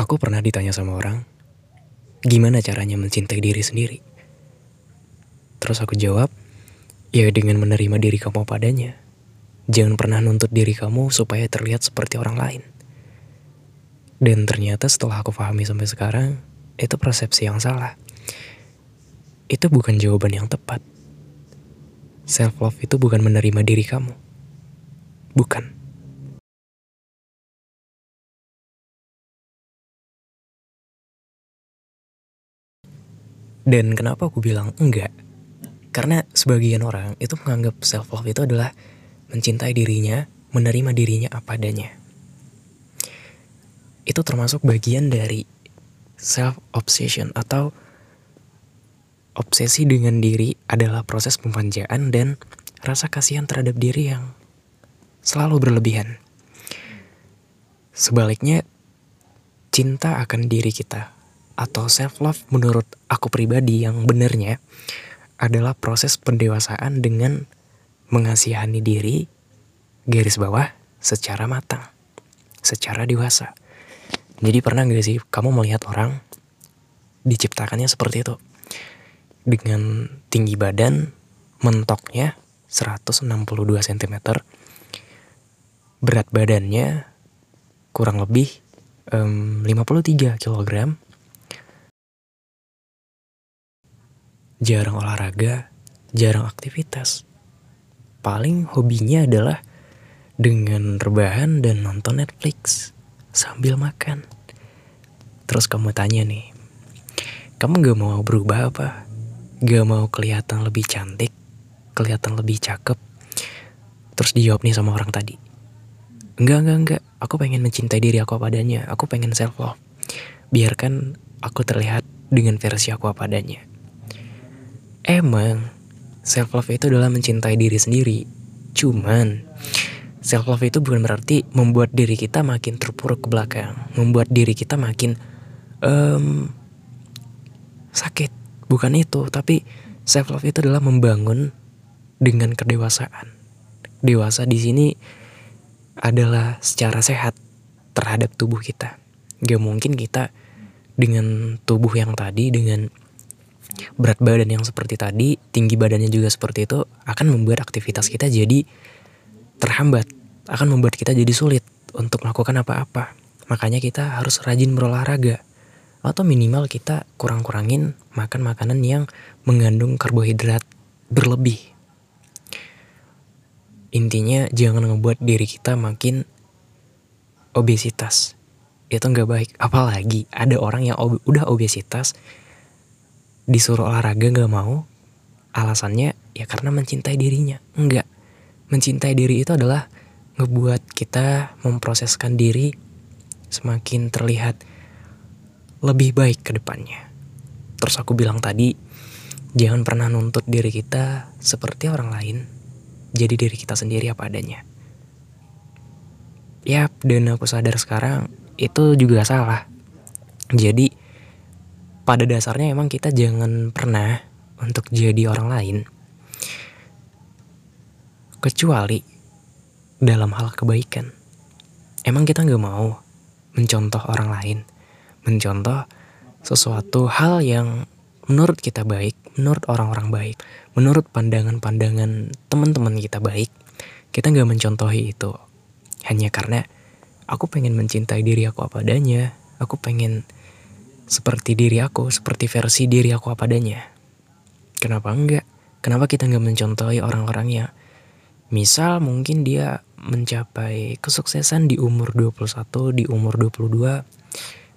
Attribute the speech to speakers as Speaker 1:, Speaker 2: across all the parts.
Speaker 1: Aku pernah ditanya sama orang, gimana caranya mencintai diri sendiri? Terus aku jawab, ya dengan menerima diri kamu padanya. Jangan pernah nuntut diri kamu supaya terlihat seperti orang lain. Dan ternyata setelah aku pahami sampai sekarang, itu persepsi yang salah. Itu bukan jawaban yang tepat. Self love itu bukan menerima diri kamu. Bukan. Dan kenapa aku bilang enggak? Karena sebagian orang itu menganggap self love itu adalah mencintai dirinya, menerima dirinya apa adanya. Itu termasuk bagian dari self obsession atau obsesi dengan diri adalah proses pemanjaan dan rasa kasihan terhadap diri yang selalu berlebihan. Sebaliknya, cinta akan diri kita atau self love menurut aku pribadi yang benarnya adalah proses pendewasaan dengan mengasihani diri garis bawah secara matang, secara dewasa. Jadi pernah gak sih kamu melihat orang diciptakannya seperti itu? Dengan tinggi badan, mentoknya 162 cm, berat badannya kurang lebih um, 53 kg, jarang olahraga, jarang aktivitas. Paling hobinya adalah dengan rebahan dan nonton Netflix sambil makan. Terus kamu tanya nih, kamu gak mau berubah apa? Gak mau kelihatan lebih cantik, kelihatan lebih cakep? Terus dijawab nih sama orang tadi. Enggak, enggak, enggak. Aku pengen mencintai diri aku apa adanya. Aku pengen self love. Biarkan aku terlihat dengan versi aku apa adanya. Emang self love itu adalah mencintai diri sendiri. Cuman self love itu bukan berarti membuat diri kita makin terpuruk ke belakang, membuat diri kita makin um, sakit. Bukan itu, tapi self love itu adalah membangun dengan kedewasaan. Dewasa di sini adalah secara sehat terhadap tubuh kita. Gak mungkin kita dengan tubuh yang tadi dengan berat badan yang seperti tadi, tinggi badannya juga seperti itu akan membuat aktivitas kita jadi terhambat, akan membuat kita jadi sulit untuk melakukan apa-apa. Makanya kita harus rajin berolahraga atau minimal kita kurang-kurangin makan makanan yang mengandung karbohidrat berlebih. Intinya jangan ngebuat diri kita makin obesitas. Itu nggak baik. Apalagi ada orang yang ob udah obesitas disuruh olahraga gak mau, alasannya ya karena mencintai dirinya. Enggak. Mencintai diri itu adalah ngebuat kita memproseskan diri semakin terlihat lebih baik ke depannya. Terus aku bilang tadi, jangan pernah nuntut diri kita seperti orang lain. Jadi diri kita sendiri apa adanya. Yap, dan aku sadar sekarang itu juga salah. Jadi pada dasarnya emang kita jangan pernah untuk jadi orang lain. Kecuali dalam hal kebaikan. Emang kita nggak mau mencontoh orang lain, mencontoh sesuatu hal yang menurut kita baik, menurut orang-orang baik, menurut pandangan-pandangan teman-teman kita baik, kita nggak mencontohi itu. Hanya karena aku pengen mencintai diri aku apa adanya, aku pengen seperti diri aku, seperti versi diri aku apa adanya. Kenapa enggak? Kenapa kita nggak mencontohi orang-orangnya? Misal mungkin dia mencapai kesuksesan di umur 21, di umur 22,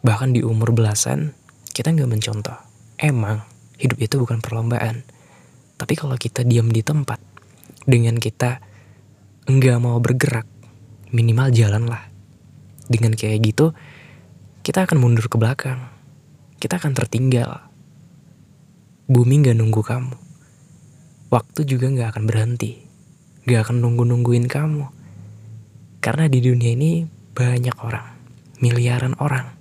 Speaker 1: bahkan di umur belasan, kita nggak mencontoh. Emang, hidup itu bukan perlombaan. Tapi kalau kita diam di tempat, dengan kita enggak mau bergerak, minimal jalanlah. Dengan kayak gitu, kita akan mundur ke belakang kita akan tertinggal. Bumi gak nunggu kamu. Waktu juga gak akan berhenti. Gak akan nunggu-nungguin kamu. Karena di dunia ini banyak orang. Miliaran orang.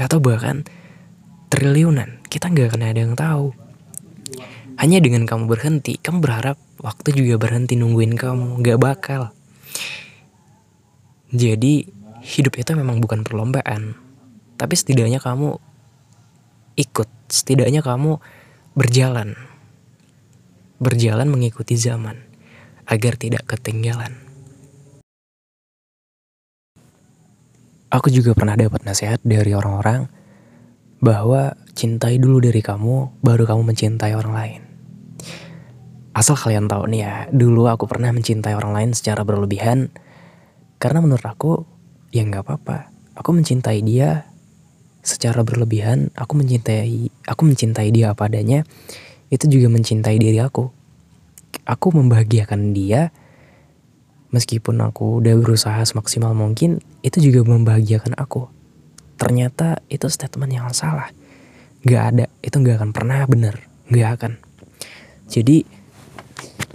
Speaker 1: Atau bahkan triliunan. Kita gak akan ada yang tahu. Hanya dengan kamu berhenti, kamu berharap waktu juga berhenti nungguin kamu. Gak bakal. Jadi, hidup itu memang bukan perlombaan Tapi setidaknya kamu ikut, setidaknya kamu berjalan. Berjalan mengikuti zaman agar tidak ketinggalan. Aku juga pernah dapat nasihat dari orang-orang bahwa cintai dulu dari kamu, baru kamu mencintai orang lain. Asal kalian tahu nih ya, dulu aku pernah mencintai orang lain secara berlebihan, karena menurut aku, ya nggak apa-apa. Aku mencintai dia secara berlebihan, aku mencintai, aku mencintai dia apa adanya, itu juga mencintai diri aku. Aku membahagiakan dia, Meskipun aku udah berusaha semaksimal mungkin, itu juga membahagiakan aku. Ternyata itu statement yang salah. Gak ada, itu gak akan pernah bener. Gak akan. Jadi,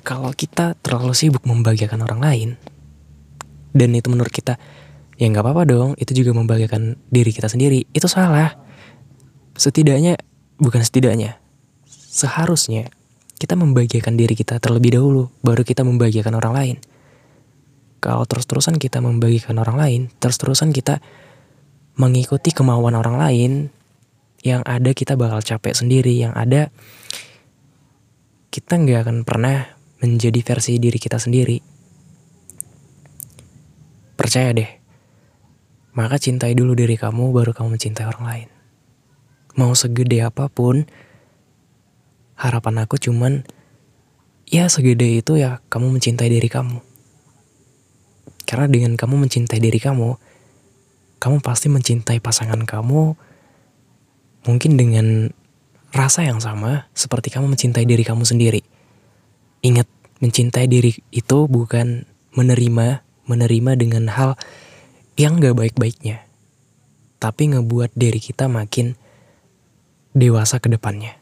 Speaker 1: kalau kita terlalu sibuk membahagiakan orang lain, dan itu menurut kita, ya gak apa-apa dong, itu juga membahagiakan diri kita sendiri. Itu salah. Setidaknya, bukan setidaknya, seharusnya kita membahagiakan diri kita terlebih dahulu, baru kita membahagiakan orang lain kalau terus-terusan kita membagikan orang lain, terus-terusan kita mengikuti kemauan orang lain, yang ada kita bakal capek sendiri, yang ada kita nggak akan pernah menjadi versi diri kita sendiri. Percaya deh, maka cintai dulu diri kamu, baru kamu mencintai orang lain. Mau segede apa pun, harapan aku cuman, ya segede itu ya kamu mencintai diri kamu. Karena dengan kamu mencintai diri kamu, kamu pasti mencintai pasangan kamu mungkin dengan rasa yang sama seperti kamu mencintai diri kamu sendiri. Ingat, mencintai diri itu bukan menerima, menerima dengan hal yang gak baik-baiknya. Tapi ngebuat diri kita makin dewasa ke depannya.